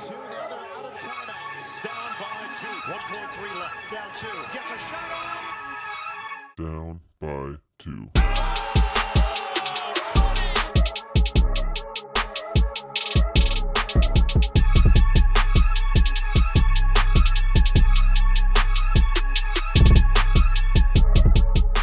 two. Now they're out of timeouts. Down by two. 1.3 left. Down two. Gets a shot off. down by two.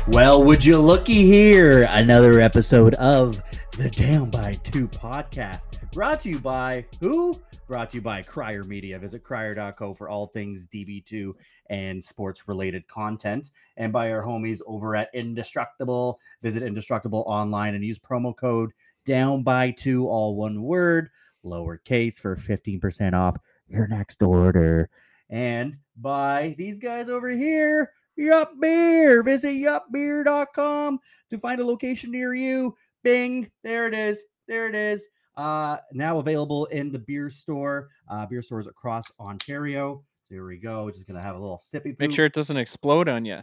Well, would you looky here? Another episode of the Down by Two podcast, brought to you by who? Brought to you by Crier Media. Visit crier.co for all things DB2 and sports related content, and by our homies over at Indestructible. Visit Indestructible online and use promo code Down by Two, all one word, lowercase, for 15% off your next order. And by these guys over here. Yup Beer. Visit yupbeer.com to find a location near you. Bing. There it is. There it is. Uh, now available in the beer store. Uh, beer stores across Ontario. So here we go. Just gonna have a little sippy. Make sure it doesn't explode on you.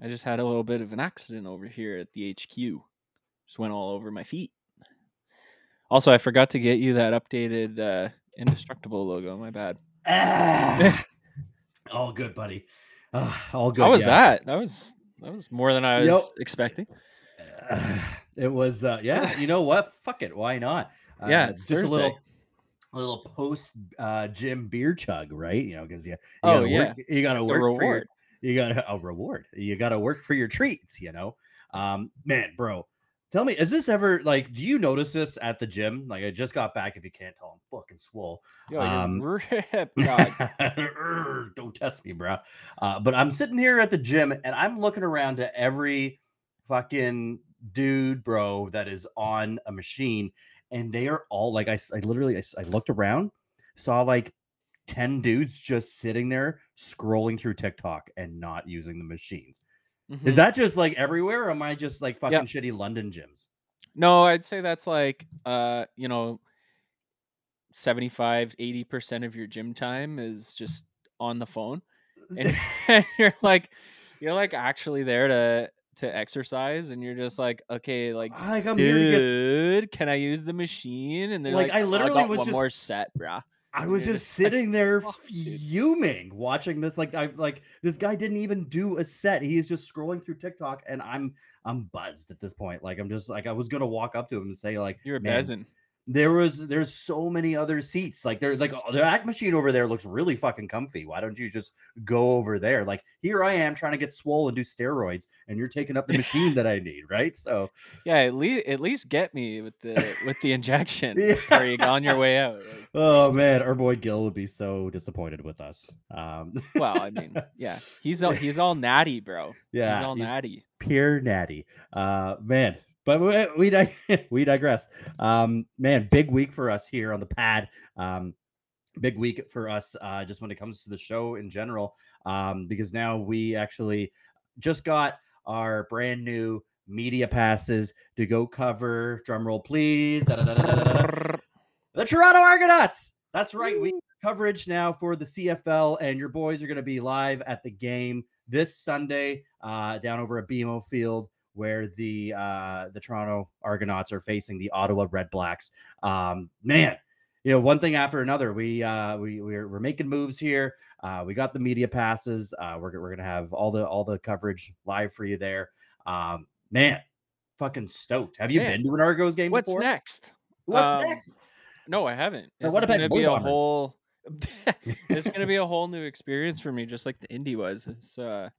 I just had a little bit of an accident over here at the HQ. Just went all over my feet. Also, I forgot to get you that updated uh, indestructible logo. My bad. Ah. all good, buddy. Ah, all good. How was yeah. that? That was that was more than I was Yep. expecting. it was uh yeah you know what fuck it why not uh, Yeah, it's just a little a little post uh gym beer chug right? You know because you, you Oh, gotta yeah. work, you It's a work for your, you gotta a reward. You gotta work for your treats you know? Um man bro tell me is this ever like do you notice this at the gym? Like i just got back if you can't tell i'm fucking swole. Yo, Um, ripped, Don't test me, bro. Uh, but I'm sitting here at the gym and I'm looking around to every fucking dude, bro, that is on a machine, and they are all like, I, I literally, I looked around, saw like ten dudes just sitting there scrolling through TikTok and not using the machines. Is Mhm. that just like everywhere? Or am I just like fucking shitty London gyms? No, I'd say that's like uh, you know, 75, 80% of your gym time is just on the phone. And, and you're like you're like actually there to to exercise and you're just like, okay, like Like I'm here get dude, can I use the machine? And they're Like, like, I "Oh, literally got was one just- more set, bruh. I was just sitting there fuming watching this. Like I like this guy didn't even do a set. He is just scrolling through TikTok, and I'm I'm buzzed at this point. Like I'm just like I was gonna walk up to him and say like You're a "Man, bezzing. There was there's so many other seats. Like there's like oh, the act machine over there looks really fucking comfy. Why don't you just go over there? Like here I am trying to get swole and do steroids, and you're taking up the machine that I need, right? So Yeah, at least at least get me with the with the injection Yeah. you on your way out. Like, oh man, our boy Gil would be so disappointed with us. Um, well, I mean, yeah, he's all he's all natty, bro. yeah, he's all he's- natty. pure natty. Uh, man, but we we, dig- we digress. Um, man, big week for us here on the pad. Um, big week for us uh, just when it comes to the show in general. Um, because now we actually just got our brand new media passes to go cover. Drum roll, please. The Toronto Argonauts. That's right. We coverage now for the CFL, and your boys are going to be live at the game this Sunday uh, down over at BMO Field, where the uh, the Toronto Argonauts are facing the Ottawa Redblacks. Um, man, you know, one thing after another. We uh, we we're, we're making moves here. Uh, we got the media passes. Uh, we're we're gonna have all the all the coverage live for you there. Um, man, fucking stoked. Have you Man, been to an Argos game What's before? next? What's Um, next? No, I haven't. Now, what about gonna be a Bombers? whole. it's gonna be a whole new experience for me, just like the indie was. It's uh,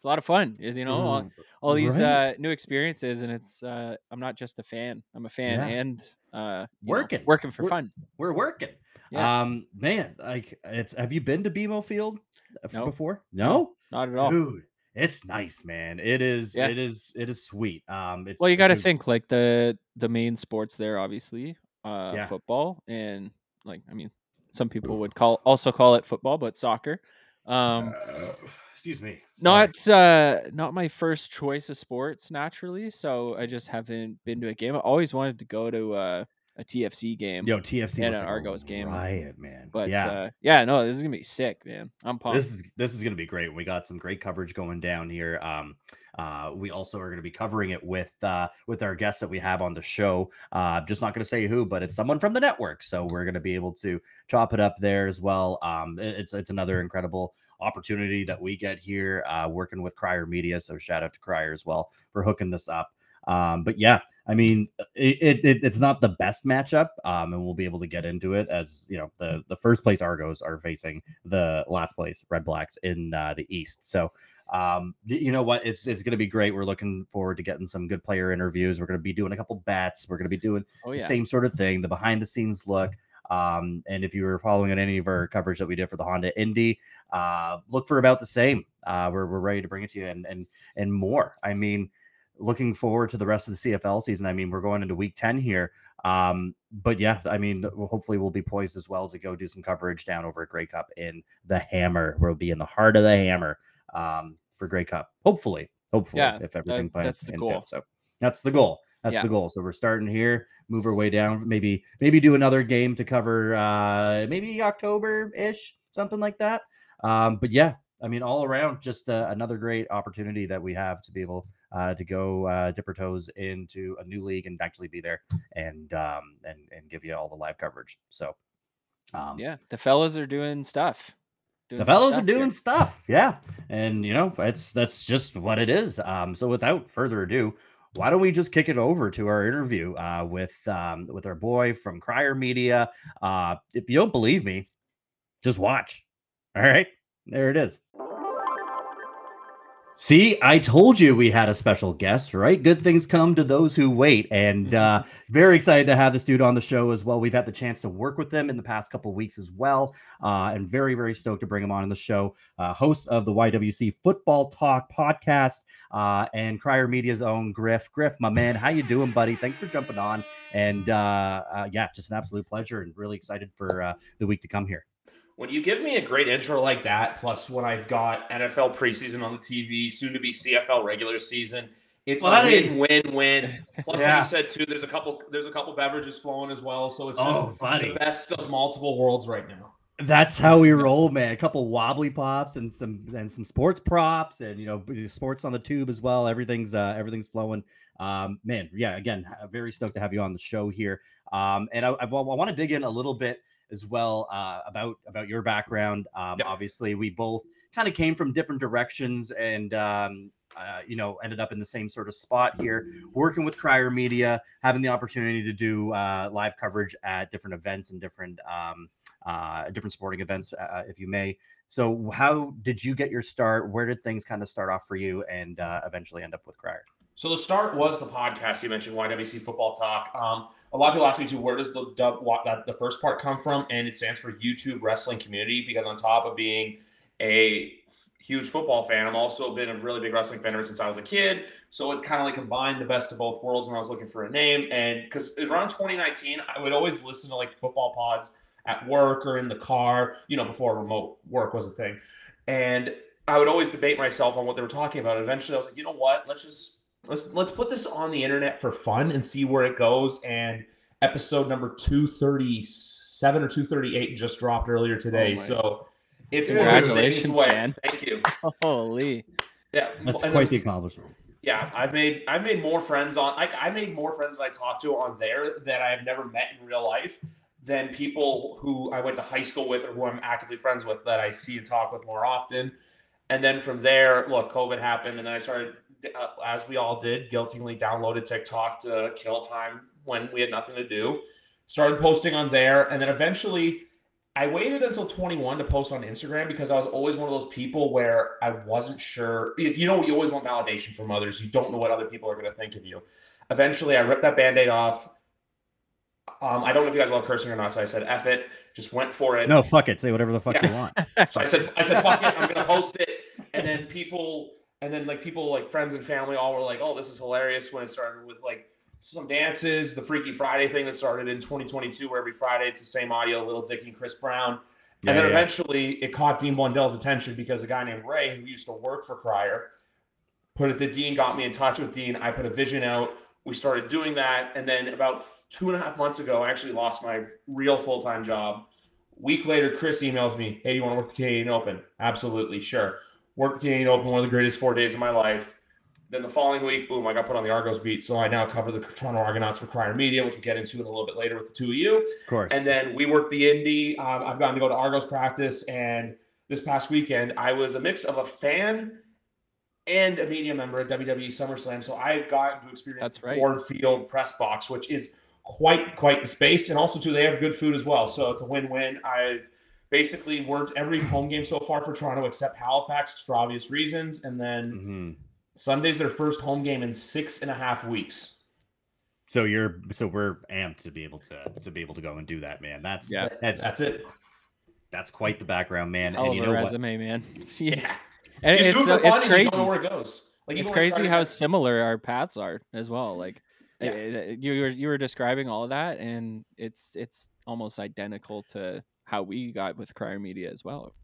it's a lot of fun. Is you know all, Mm, all these right. uh new experiences, and it's uh, I'm not just a fan. I'm a fan Yeah. and uh, you know, Working. working for We're- fun. we're working. Yeah. Um, man, like it's. Have you been to BMO Field uh, before? No. No, Not at all. dude, it's nice, man. It is. Yeah. It is. It is sweet. Um, it's, Well, you got to it's think like the the main sports there, obviously, uh, football, and like I mean, some people would call also call it football, but soccer. Um, excuse me. Sorry. not uh, not my first choice of sports naturally, so I just haven't been to a game. I always wanted to go to uh, a TFC game, Yo, TFC and an Argos game. riot, man. but yeah, uh, yeah, no, this is gonna be sick, man. I'm pumped. this is this is gonna be great. We got some great coverage going down here. Um, Uh, we also are to be covering it with uh, with our guests that we have on the show. Uh, just not to say who, but it's someone from the network, so we're to be able to chop it up there as well. Um, it- it's it's another incredible opportunity that we get here uh, working with Crier Media. So shout out to Crier as well for hooking this up. Um, but yeah, I mean, it, it it's not the best matchup, um, and we'll be able to get into it as you know the the first place Argos are facing the last place Redblacks in uh, the East. So um, you know what, it's it's going to be great. We're looking forward to getting some good player interviews. We're going to be doing a couple bets. We're going to be doing Oh the same sort of thing, the behind the scenes look. Um, and if you were following on any of our coverage that we did for the Honda Indy, uh, look for about the same. Uh, we're, we're ready to bring it to you and and and more. I mean, looking forward to the rest of the CFL season. I mean, we're going into week 10 here. Um, but yeah, I mean, hopefully we'll be poised as well to go do some coverage down over at Grey Cup in the Hammer. We'll be in the heart of the Hammer um, for Grey Cup. Hopefully, hopefully, Yeah, if everything that- plans that's the pans goal. out. So that's the goal. That's Yeah. the goal. So we're starting here, move our way down. Maybe maybe do another game to cover uh maybe October ish, something like that. Um, but yeah, I mean, all around, just uh, another great opportunity that we have to be able uh, to go uh, dip our toes into a new league and actually be there and um, and and give you all the live coverage. So um, Yeah, the fellas are doing stuff. Doing the fellows are doing here. stuff yeah and you know it's that's just what it is um so without further ado why don't we just kick it over to our interview uh with um with our boy from crier media uh if you don't believe me just watch all right there it is See, I told you we had a special guest, right? Good things come to those who wait. And uh, very excited to have this dude on the show as well. We've had the chance to work with them in the past couple weeks as well. Uh, and very, very stoked to bring him on in the show. Uh, host of the YWC Football Talk podcast uh, and Crier Media's own Griff. Griff, my man, how you doing, buddy? Thanks for jumping on. And uh, uh, yeah, just an absolute pleasure and really excited for uh, the week to come here. When you give me a great intro like that, plus when I've got NFL preseason on the TV, soon to be CFL regular season, it's Buddy. a win-win-win. Plus, Yeah. you said too, there's a couple there's a couple beverages flowing as well, so it's just Oh, buddy. the best of multiple worlds right now. That's how we roll, man. A couple wobbly pops and some and some sports props and you know sports on the tube as well. Everything's uh everything's flowing. Um, man, yeah. Again, very stoked to have you on the show here. Um, and I, I, want to dig in a little bit as well uh, about about your background. Um, Yep. Obviously, we both kind of came from different directions and um, uh, you know ended up in the same sort of spot here, working with Crier Media, having the opportunity to do uh, live coverage at different events and different um, uh, different sporting events, uh, if you may. So, how did you get your start? Where did things kind of start off for you, and uh, eventually end up with Crier? So the start was the podcast you mentioned, YWC Football Talk. Um, a lot of people ask me too, where does the the first part come from? And it stands for YouTube Wrestling Community because on top of being a huge football fan, I'm also been a really big wrestling fan ever since I was a kid. So it's kind of like combined the best of both worlds when I was looking for a name. And because around 2019, I would always listen to like football pods at work or in the car, you know, before remote work was a thing. And I would always debate myself on what they were talking about. Eventually, I was like, you know what? Let's just let's let's put this on the internet for fun and see where it goes. And episode number two thirty seven or two thirty eight just dropped earlier today. Oh my- so it's one of those things Congratulations, man. Thank you. Holy. Yeah, That's and quite then- the accomplishment. yeah, I've made I've made more friends on I, I made more friends that I talked to on there that I have never met in real life than people who I went to high school with or who I'm actively friends with that I see and talk with more often. And then from there, look, COVID happened, and then I started, as we all did, guiltily downloaded TikTok to kill time when we had nothing to do. Started posting on there, and then eventually I waited until 21 to post on Instagram because I was always one of those people where I wasn't sure. You you know, you always want validation from others. You don't know what other people are going to think of you. Eventually, I ripped that band aid off. Um, I don't know if you guys love cursing or not, so I said, F it, just went for it. No, fuck it. Say whatever the fuck Yeah. you want. So I said, I said, fuck it, I'm gonna post it. And then people, and then like people, like friends and family, all were like, oh, this is hilarious. When it started with like some dances, the Freaky Friday thing that started in 2022, where every Friday it's the same audio, Little Dicky and Chris Brown. Yeah, and then yeah. eventually it caught Dean Blundell's attention because a guy named Ray, who used to work for Crier, put it to Dean, got me in touch with Dean. I put a vision out. We started doing that. And then about two and a half months ago, I actually lost my real full time job. Week later, Chris emails me, Hey, do you want to work the Canadian Open? Absolutely, sure. Work the Canadian Open, one of the greatest four days of my life. Then the following week, boom, I got put on the Argos beat. So I now cover the Toronto Argonauts for Crier Media, which we'll get into in a little bit later with the two of you. Of course. And then we work the Indy. Um, I've gotten to go to Argos practice, and this past weekend I was a mix of a fan and a media member at WWE SummerSlam. So I've gotten to experience That's the right. Ford Field press box, which is quite quite the space, and also too they have good food as well. So it's a win-win. I've basically worked every home game so far for Toronto except Halifax for obvious reasons, and then Mhm. Sunday's their first home game in six and a half weeks. So you're so we're amped to be able to to be able to go and do that, man. That's Yeah. that's That's it. that's quite the background, man. Hell and of you a know what? resume, man. Jeez. Yeah. And it's, do it uh, for it's fun you crazy. don't know where it goes. Like It's even when I crazy how at- similar our paths are as well. Like Yeah. uh, you were you were describing all of that, and it's it's almost identical to how we got with Crier Media as well.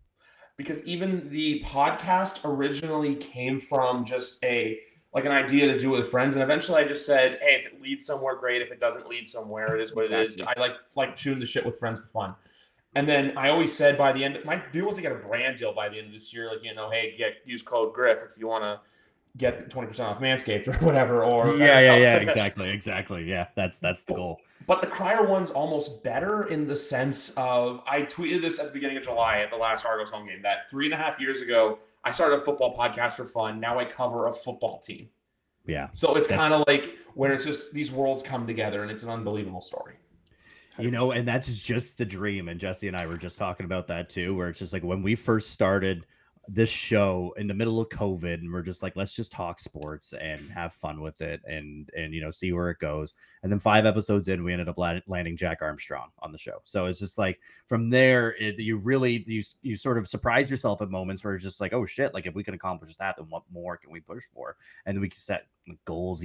because even the podcast originally came from just a like an idea to do with friends. And eventually i just said hey if it leads somewhere great. If it doesn't lead somewhere it is what it is. I like like shooting the shit with friends for fun. And then i always said by the end my deal was to get a brand deal by the end of this year. Like you know hey get use code griff if you want to get 20% off manscaped or whatever or Yeah, yeah, yeah, exactly, exactly. Yeah, that's that's the goal. But the Crier one's almost better in the sense of I tweeted this at the beginning of July at the last Argos home game that three and a half years ago I started a football podcast for fun. Now I cover a football team. Yeah. So it's kind of like where it's just these worlds come together and it's an unbelievable story. You know, and that's just the dream. And Jesse and I were just talking about that too, where it's just like when we first started this show in the middle of COVID, and we're just like, let's just talk sports and have fun with it, and and you know, see where it goes. And then five episodes in, we ended up landing Jack Armstrong on the show. So it's just like from there, it, you really you you sort of surprise yourself at moments where it's just like, oh shit, like if we can accomplish that, then what more can we push for? And then we can set goals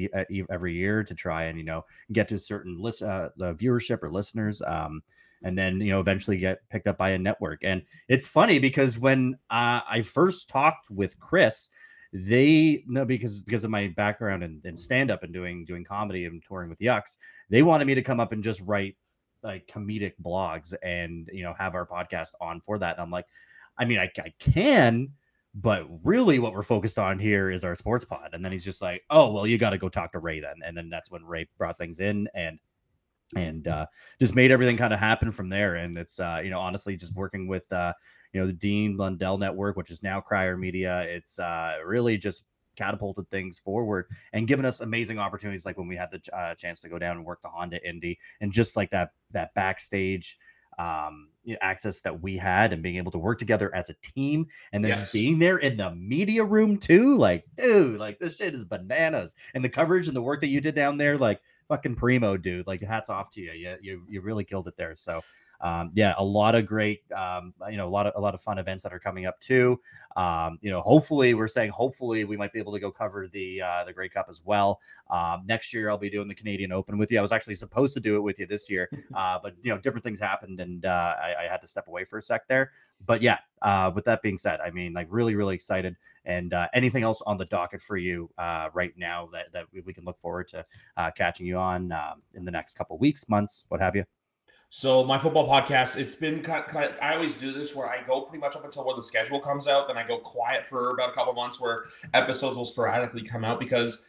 every year to try and you know get to certain list uh, the viewership or listeners um and then you know eventually get picked up by a network. And it's funny because when uh, i first talked with chris they no because because of my background in, in stand up and doing doing comedy and touring with yucks they wanted me to come up and just write like comedic blogs and you know have our podcast on for that. And i'm like i mean i, I can but really what we're focused on here is our sports pod. And then he's just like oh well you got to go talk to ray then. And then that's when ray brought things in and and uh just made everything kind of happen from there and it's uh you know honestly just working with uh you know the dean blundell network which is now crier media it's uh really just catapulted things forward and given us amazing opportunities like when we had the uh, chance to go down and work the honda indy and just like that that backstage um you know, access that we had and being able to work together as a team and then Yes. just being there in the media room too like dude like this shit is bananas and the coverage and the work that you did down there like fucking primo dude. Like hats off to you you you, you really killed it there. So um, yeah a lot of great um, you know a lot of a lot of fun events that are coming up too. Um, you know hopefully we're saying hopefully we might be able to go cover the uh, the grey cup as well. Um, next year i'll be doing the canadian open with you. I was actually supposed to do it with you this year uh, but you know different things happened and uh, I, I had to step away for a sec there. But yeah uh, with that being said i mean like really really excited. And uh, anything else on the docket for you uh, right now that, that we we can look forward to uh, catching you on um, in the next couple weeks months what have you So my football podcast, it's been kind kind of, I always do this where I go pretty much up until when the schedule comes out, then I go quiet for about a couple months where episodes will sporadically come out because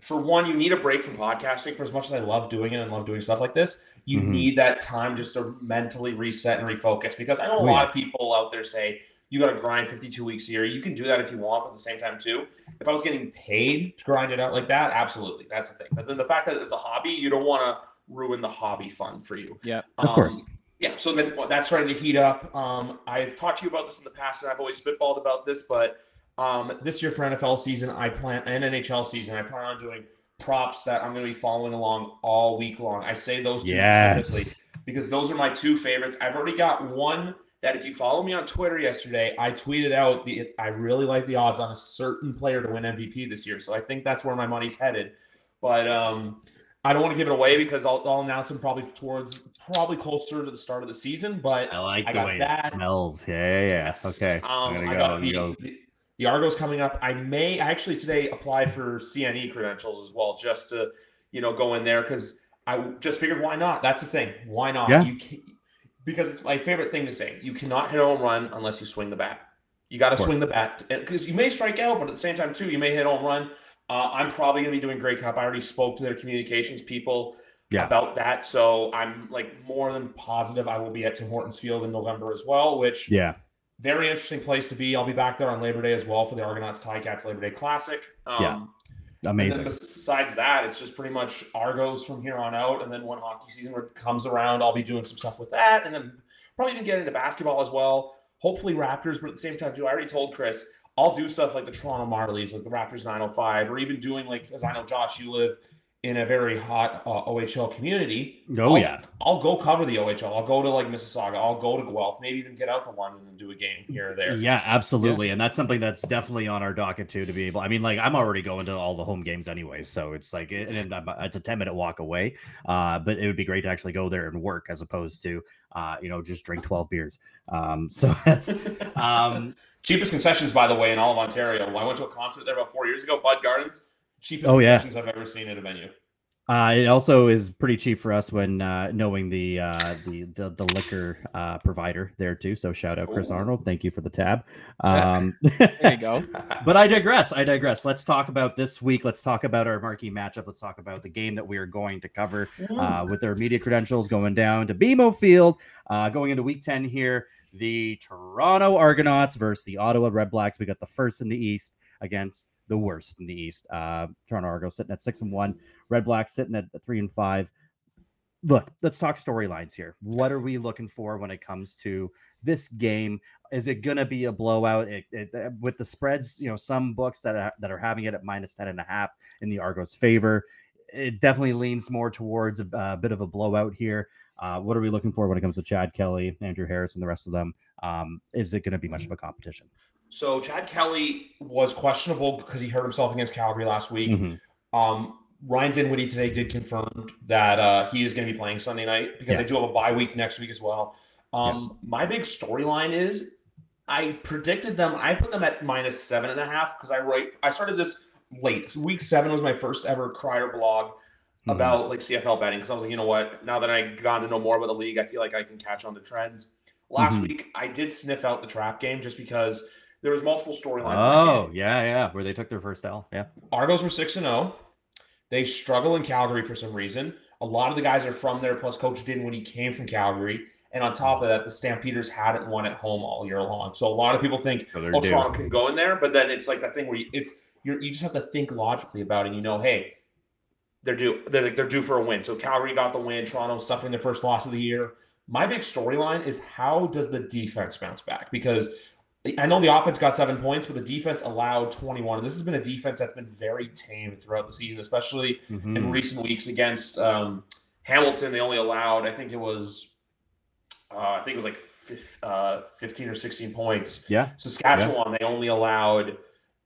for one, you need a break from podcasting for as much as I love doing it and love doing stuff like this, you Mhm. need that time just to mentally reset and refocus because I know a Oh, lot of people out there say you got to grind 52 weeks a year. You can do that if you want, but at the same time too, if I was getting paid to grind it out like that, absolutely, that's a thing. But then the fact that it's a hobby, you don't want to ruin the hobby fun for you. Yeah. Of course. Um, yeah. So then well, that's starting to heat up. Um, I've talked to you about this in the past, and I've always spitballed about this, but um, this year for NFL season, I plan and NHL season, I plan on doing props that I'm going to be following along all week long. I say those two Yes. specifically because those are my two favorites. I've already got one that if you follow me on Twitter yesterday, I tweeted out the I really like the odds on a certain player to win MVP this year. So I think that's where my money's headed. But um, I don't want to give it away because I'll, I'll announce them probably towards probably closer to the start of the season. But I like I the got way that. it smells. Yeah, yeah, yeah. Okay. um, gonna go. got the, go. the, the Argos coming up. I may I actually today applied for CNE credentials as well, just to you know go in there because I just figured why not? That's the thing. Why not? Yeah. You can, because it's my favorite thing to say. You cannot hit a home run unless you swing the bat. You got to swing the bat because you may strike out, but at the same time too, you may hit a home run. Uh, I'm probably going to be doing Grey Cup. I already spoke to their communications people Yeah. about that, so I'm like more than positive I will be at Tim Hortons Field in November as well. Which Yeah. very interesting place to be. I'll be back there on Labor Day as well for the Argonauts Ticats Labor Day Classic. Um, Yeah. And Amazing. besides that, it's just pretty much Argos from here on out. And then when hockey season comes around, I'll be doing some stuff with that. And then probably even get into basketball as well. Hopefully Raptors, but at the same time, too, I already told Chris, I'll do stuff like the Toronto Marlies, like the Raptors 905, or even doing like, as I know, Josh, you live in a very hot uh, OHL community. Oh, I'll- yeah. I'll go cover the OHL. I'll go to like Mississauga. I'll go to Guelph. Maybe even get out to London and do a game here or there. Yeah, absolutely. And that's something that's definitely on our docket too to be able. I mean, like I'm already going to all the home games anyway, so it's like and it's a 10 minute walk away. Uh, but it would be great to actually go there and work as opposed to uh, you know, just drink 12 beers. Um, so that's um Cheapest concessions, by the way, in all of Ontario. I went to a concert there about four years ago, Bud Gardens. Cheapest Oh, yeah. I've ever seen at a venue. Uh, it also is pretty cheap for us when uh, knowing the, uh, the the the liquor uh, provider there too. So shout out Chris Ooh. Arnold, thank you for the tab. Um, There you go. but I digress. I digress. Let's talk about this week. Let's talk about our marquee matchup. Let's talk about the game that we are going to cover uh, with their media credentials going down to BMO Field, uh, going into week 10 here. The Toronto Argonauts versus the Ottawa Redblacks. We got the first in the East against the worst in the East. Uh, Toronto Argos sitting at six and one, Redblacks sitting at three and five. Look, let's talk storylines here. What are we looking for when it comes to this game? Is it going to be a blowout? It, it, uh, with the spreads, you know, some books that are, that are having it at minus 10 and a half in the Argos' favor. It definitely leans more towards a, a bit of a blowout here. Uh, what are we looking for when it comes to Chad Kelly, Andrew Harris, and the rest of them? Um, is it going to be much of a competition? So Chad Kelly was questionable because he hurt himself against Calgary last week. Mhm. Um, Ryan Dinwiddie today did confirm that uh, he is going to be playing Sunday night because Yeah. they do have a bye week next week as well. Um, My big storyline is I predicted them. I put them at minus seven and a half because I write. I started this late. Week seven was my first ever Crier blog Mhm. about like CFL betting because I was like, you know what? Now that I got to know more about the league, I feel like I can catch on to trends. Last Mhm. week, I did sniff out the trap game just because there was multiple storylines. Oh, yeah, yeah, where they took their first L. Yeah. Argos were six and zero. They struggle in Calgary for some reason. A lot of the guys are from there. Plus, Coach didn't when he came from Calgary, and on top of that, the Stampeders hadn't won at home all year long. So a lot of people think, So "Oh. Toronto can go in there," but then it's like that thing where you, it's you're, you just have to think logically about it. And you know, hey, they're due. They're like they're due for a win. So Calgary got the win. Toronto suffering their first loss of the year. My big storyline is how does the defense bounce back? Because I know the offense got seven points, but the defense allowed 21. And this has been a defense that's been very tame throughout the season, especially Mhm. in recent weeks against um, Hamilton. They only allowed, I think it was, uh, I think it was like fif- uh, 15 or 16 points. Yeah. Saskatchewan, they only allowed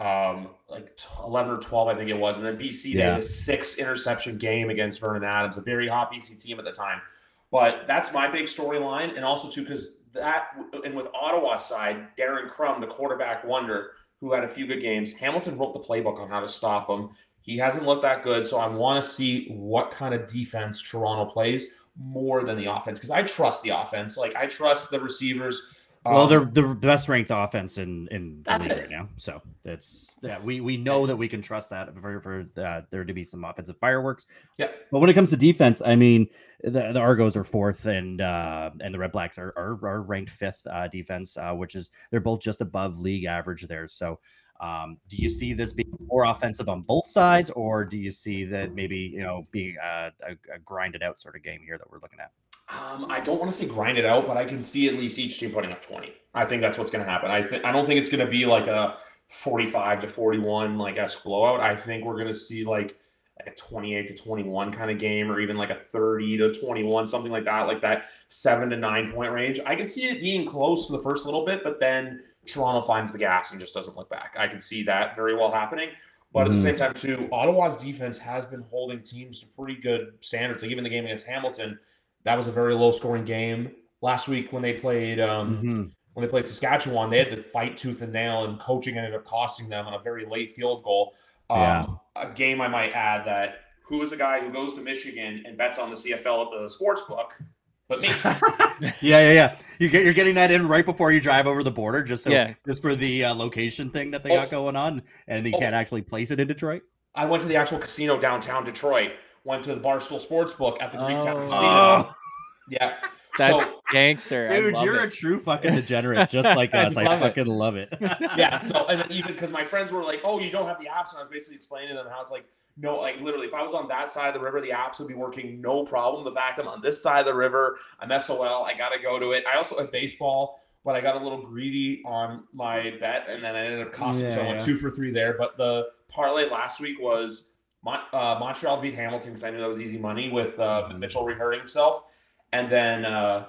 um, like t- 11 or 12, I think it was. And then BC, they had a six interception game against Vernon Adams, a very hot BC team at the time. But that's my big storyline. And also, too, because that, and with Ottawa side, Darren Crum, the quarterback wonder, who had a few good games, Hamilton wrote the playbook on how to stop him. He hasn't looked that good. So I want to see what kind of defense Toronto plays more than the offense because I trust the offense. Like, I trust the receivers. Well, Um, they're the best ranked offense in in the league it. right now. So it's yeah, we we know that we can trust that for for uh, there to be some offensive fireworks. Yeah. But when it comes to defense, I mean, the, the Argos are fourth, and uh, and the Redblacks are are, are ranked fifth uh, defense, uh, which is they're both just above league average there. So. Um, do you see this being more offensive on both sides, or do you see that maybe you know being a, a, a grinded out sort of game here that we're looking at? Um, I don't want to say grind it out, but I can see at least each team putting up 20. I think that's what's going to happen. I think I don't think it's going to be like a 45 to 41 like esque blowout. I think we're going to see like a 28 to 21 kind of game, or even like a 30 to 21, something like that, like that seven to nine point range. I can see it being close for the first little bit, but then Toronto finds the gas and just doesn't look back. I can see that very well happening. But at the same time, too, Ottawa's defense has been holding teams to pretty good standards. Like even the game against Hamilton, that was a very low scoring game. Last week when they played um, Mhm. when they played Saskatchewan, they had to fight tooth and nail, and coaching ended up costing them on a very late field goal. Um, Yeah. A game I might add that who is the guy who goes to Michigan and bets on the CFL at the sports book? But me. yeah, yeah, yeah. You get you're getting that in right before you drive over the border, just so Yeah. just for the uh, location thing that they Oh. got going on, and you Oh. can't actually place it in Detroit. I went to the actual casino downtown Detroit. Went to the Barstool Sportsbook at the Greektown Oh. Casino. Oh, Yeah. That's so gangster. I dude, love you're a true fucking degenerate, just like us. I, love it. fucking love it. yeah. So and then even because my friends were like, "Oh, you don't have the apps," and I was basically explaining to them how it's like, no, like literally, if I was on that side of the river, the apps would be working no problem. The fact I'm on this side of the river, I'm SOL. I gotta go to it. I also had baseball, but I got a little greedy on my bet, and then I ended up costing. so Yeah, went yeah. two for three there. But the parlay last week was Mon- uh, Montreal beat Hamilton because I knew that was easy money with uh, Mhm. Mitchell rehurting himself, and then uh,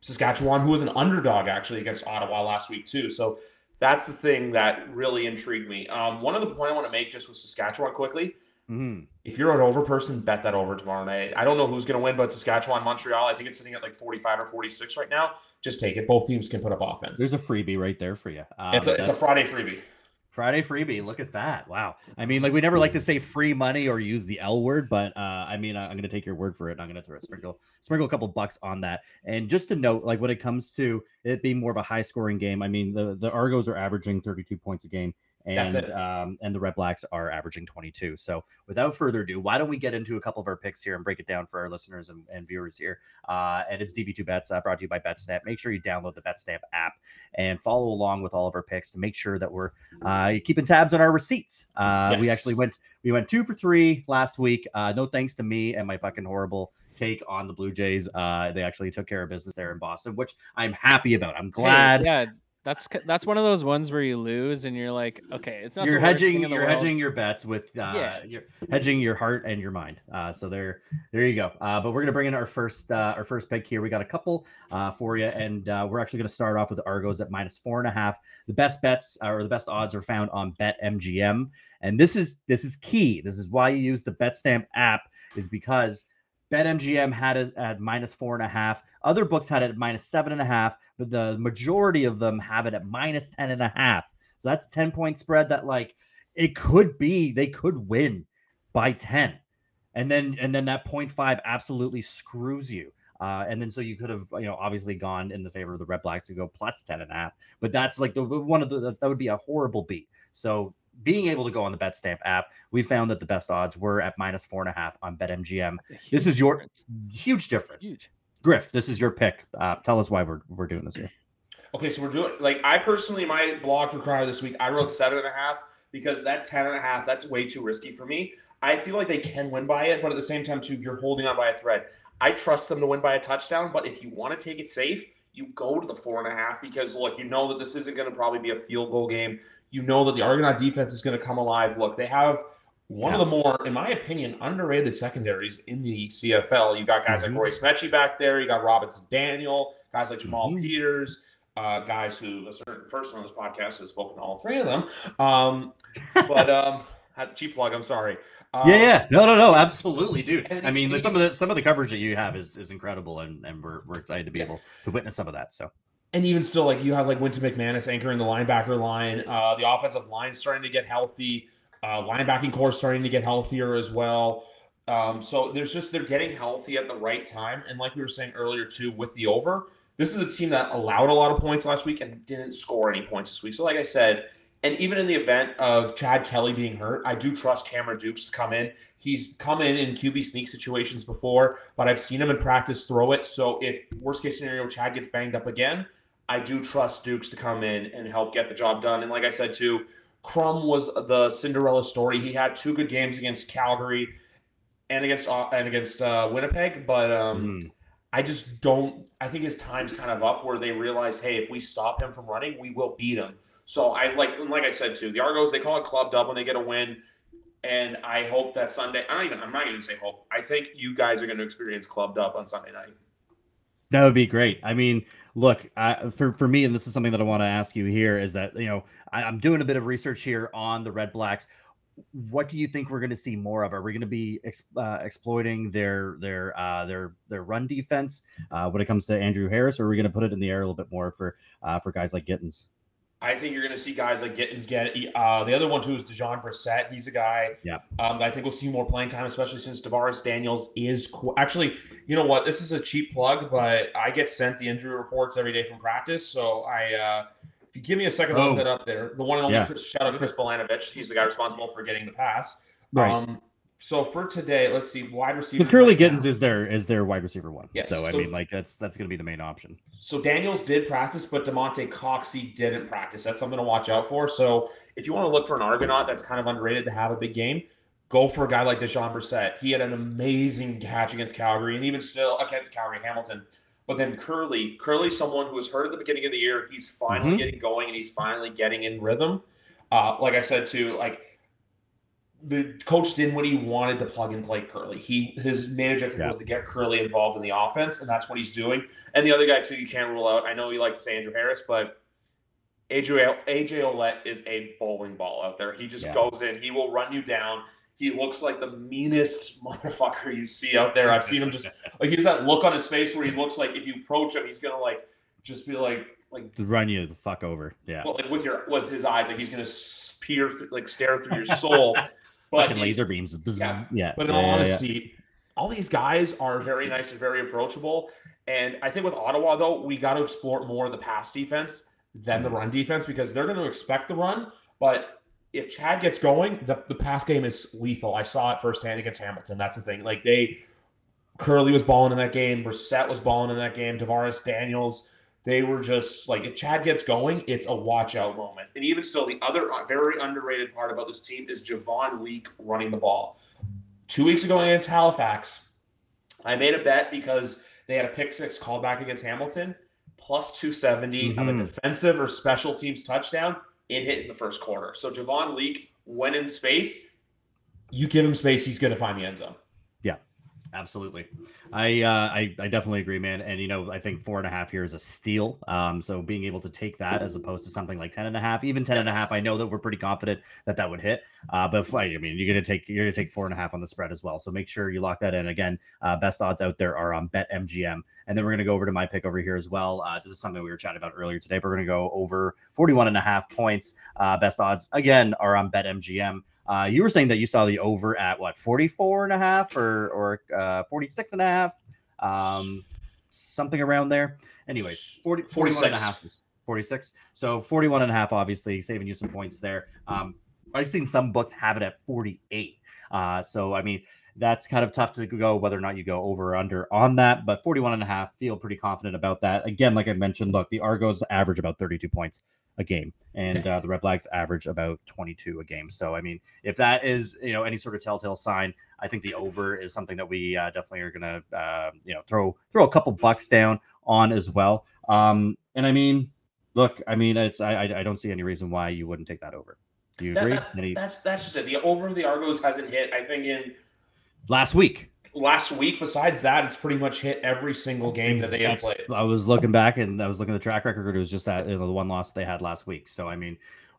Saskatchewan, who was an underdog actually against Ottawa last week too. So that's the thing that really intrigued me. Um, one other point I want to make just with Saskatchewan quickly. Mhm. If you're an over person, bet that over tomorrow night. I don't know who's going to win, but Saskatchewan, Montreal, I think it's sitting at like 45 or 46 right now. Just take it. Both teams can put up offense. There's a freebie right there for you. Um, it's, a, it's a Friday freebie. Friday freebie. Look at that. Wow. I mean, like we never like to say free money or use the L word, but uh, I mean, I'm going to take your word for it. I'm going to throw a sprinkle, sprinkle a couple bucks on that. And just to note, like when it comes to it being more of a high scoring game, I mean, the the Argos are averaging 32 points a game. And That's it. um, and the Redblacks are averaging 22. So without further ado, why don't we get into a couple of our picks here and break it down for our listeners and, and viewers here? Uh, and it's DB2 Bets uh, brought to you by BetStamp. Make sure you download the BetStamp app and follow along with all of our picks to make sure that we're uh, keeping tabs on our receipts. Uh, We actually went we went two for three last week. Uh, no thanks to me and my fucking horrible take on the Blue Jays. Uh, they actually took care of business there in Boston, which I'm happy about. I'm Hey, glad. yeah, that's that's one of those ones where you lose and you're like, okay, it's not. you're the worst thing hedging in you're world. hedging your bets with uh Yeah. you're hedging your heart and your mind uh so there there you go uh but we're gonna bring in our first uh our first pick here we got a couple uh for you and uh we're actually gonna start off with the argos at minus four and a half the best bets uh, or the best odds are found on bet mgm and this is this is key this is why you use the betstamp app is because BetMGM had it at minus four and a half. Other books had it at minus seven and a half, but the majority of them have it at minus 10 and a half. So that's 10 point spread that like it could be they could win by 10. And then and then that 0.5 absolutely screws you. Uh, and then so you could have you know obviously gone in the favor of the Redblacks to go plus 10 and a half. But that's like the one of the that would be a horrible beat. So being able to go on the BetStamp app, we found that the best odds were at minus four and a half on BetMGM. A This is your- difference. Huge difference. huge. Griff, this is your pick. Uh, tell us why we're, we're doing this here. Okay, so we're doing like I personally my blog for Crier this week I wrote seven and a half because that ten and a half that's way too risky for me. I feel like they can win by it, but at the same time too you're holding on by a thread. I trust them to win by a touchdown, but if you want to take it safe, you go to the four and a half because look, you know that this isn't going to probably be a field goal game. You know that the Argonaut defense is going to come alive. Look, they have one of the more, in my opinion, underrated secondaries in the CFL. You got guys Mhm. like Royce Metchie back there. You got Robertson Daniel, guys like Jamal Mhm. Peters, uh, guys who a certain person on this podcast has spoken to all three of them. Um, but um, cheap plug. I'm sorry. Um, yeah, yeah, no, no, no, absolutely, dude. I mean, you- some of the some of the coverage that you have is is incredible, and and we're we're excited to be Yeah. able to witness some of that. So And even still, like you have like Wynton McManus anchoring the linebacker line. Uh, the offensive line starting to get healthy. Uh, linebacking core starting to get healthier as well. Um, so there's just they're getting healthy at the right time. And like we were saying earlier too, with the over, this is a team that allowed a lot of points last week and didn't score any points this week. So like I said, and even in the event of Chad Kelly being hurt, I do trust Cameron Dukes to come in. He's come in in QB sneak situations before, but I've seen him in practice throw it. So if worst case scenario Chad gets banged up again, I do trust Dukes to come in and help get the job done. And like I said too, Crum was the Cinderella story. He had two good games against Calgary and against uh, and against uh, Winnipeg, but um, mm, I just don't. I think his time's kind of up where they realize, hey, if we stop him from running, we will beat him. So I like, like I said too, the Argos they call it club dub when they get a win, and I hope that Sunday. I don't even. I'm not even say hope. I think you guys are going to experience club dub on Sunday night. that would be great. I mean, look, I, for for me, and this is something that I want to ask you here is that you know I, I'm doing a bit of research here on the Redblacks. What do you think we're going to see more of? Are we going to be uh, exploiting their their uh, their their run defense uh, when it comes to Andrew Harris, or are we going to put it in the air a little bit more for uh, for guys like Gittens? I think you're going to see guys like Gittens get. Uh, the other one too is Dejon Brissett. He's a guy. Yeah. Um, I think we'll see more playing time, especially since DaVaris Daniels is qu- actually. You know what? This is a cheap plug, but I get sent the injury reports every day from practice. So I, uh, if you give me a second to Oh. look that up there, the one and only Yeah. Chris, shout out Chris Bolanovich. He's the guy responsible for getting the pass. Right. Um, so for today, let's see wide receiver. Because Kurleigh right now. Gittens is their is their wide receiver one. Yes, So I mean, like that's that's going to be the main option. So Daniels did practice, but Damonte Coxie didn't practice. That's something to watch out for. So if you want to look for an Argonaut that's kind of underrated to have a big game, go for a guy like Dejon Brissett. He had an amazing catch against Calgary, and even still against Calgary Hamilton. But then Kurleigh, Kurleigh's someone who was hurt at the beginning of the year. He's finally Mhm. getting going, and he's finally getting in rhythm. Uh, like I said too, like the coach did what he wanted to plug and play Kurleigh. He his main objective Yeah. was to get Kurleigh involved in the offense, and that's what he's doing. And the other guy too, you can't rule out. I know you like to say Andrew Harris, but AJ AJ Ouellette is a bowling ball out there. He just Yeah. goes in. He will run you down. He looks like the meanest motherfucker you see out there. I've seen him just like he's that look on his face where he looks like if you approach him, he's gonna like just be like like To run you the fuck over. Yeah. well, like with your with his eyes, like he's gonna peer through, like stare through your soul. But Fucking laser beams. Yeah. Yeah. but in all honesty, all these guys are very nice and very approachable. And I think with Ottawa, though, we got to explore more of the pass defense than the mm-hmm. run defense because they're going to expect the run. But if Chad gets going, the, the pass game is lethal. I saw it firsthand against Hamilton. That's the thing. Like they, Kurleigh was balling in that game. Brissett was balling in that game. DaVaris Daniels. They were just like, if Chad gets going, it's a watch out moment. And even still, the other uh, very underrated part about this team is Javon Leake running the ball. Two weeks ago against Halifax, I made a bet because they had a pick six called back against Hamilton, plus 270 on a defensive or special teams touchdown. It hit in the first quarter. So Javon Leake went in space. You give him space, he's going to find the end zone. Absolutely. I, uh, I I definitely agree, man. And you know, I think four and a half here is a steal. Um, so being able to take that as opposed to something like 10 and a half, even 10 and a half, I know that we're pretty confident that that would hit. Uh, but if, I mean, you're gonna take you're gonna take four and a half on the spread as well. So make sure you lock that in. Again, uh, best odds out there are on BetMGM, and then we're gonna go over to my pick over here as well. Uh, this is something we were chatting about earlier today. But we're gonna go over 41 and a half points. Uh, best odds again are on BetMGM. Uh, you were saying that you saw the over at what 44 and a half or or uh, 46 and a half, um, something around there. Anyways, 40, 41 and a 46. half 46. So 41 and a half, obviously saving you some points there. Um, I've seen some books have it at 48. Uh, so I mean, that's kind of tough to go whether or not you go over or under on that, but 41 and a half, feel pretty confident about that. Again, like I mentioned, look, the Argos average about 32 points a game, and uh, the Redblacks average about 22 a game. So, I mean, if that is you know any sort of telltale sign, I think the over is something that we uh, definitely are gonna uh, you know throw throw a couple bucks down on as well. Um, and I mean, look, I mean, it's I I I don't see any reason why you wouldn't take that over. Do you That- agree? that- that's that's just it. The over of the Argos hasn't hit. I think in last week, last week. Besides that, it's pretty much hit every single game that they have played. I was looking back and I was looking at the track record. It was just that you know, the one loss they had last week. So I mean,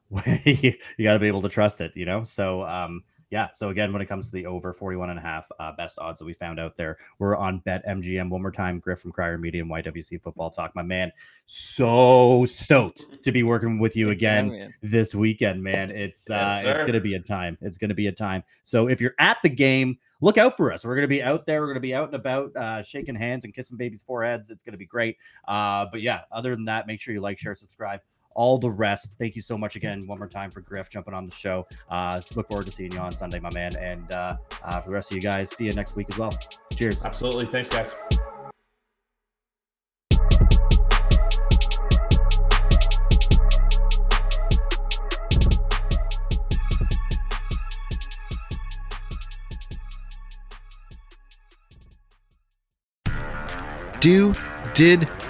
you, got to be able to trust it, you know. So um, yeah. So again, when it comes to the over 41 and a half uh, best odds that we found out there, we're on BetMGM one more time. Griff from Crier Media and YWC Football Talk, my man. So stoked to be working with you again Yeah, this weekend, man. It's uh Yes, it's gonna be a time. It's gonna be a time. So if you're at the game, look out for us. We're gonna be out there. We're gonna be out and about, uh, shaking hands and kissing babies' foreheads. It's gonna be great. Uh, but yeah, other than that, make sure you like, share, subscribe. All the rest. Thank you so much again, one more time for Griff jumping on the show. Uh, look forward to seeing you on Sunday, my man. And uh, uh, for the rest of you guys, see you next week as well. Cheers. Absolutely. Thanks, guys. Do, Did,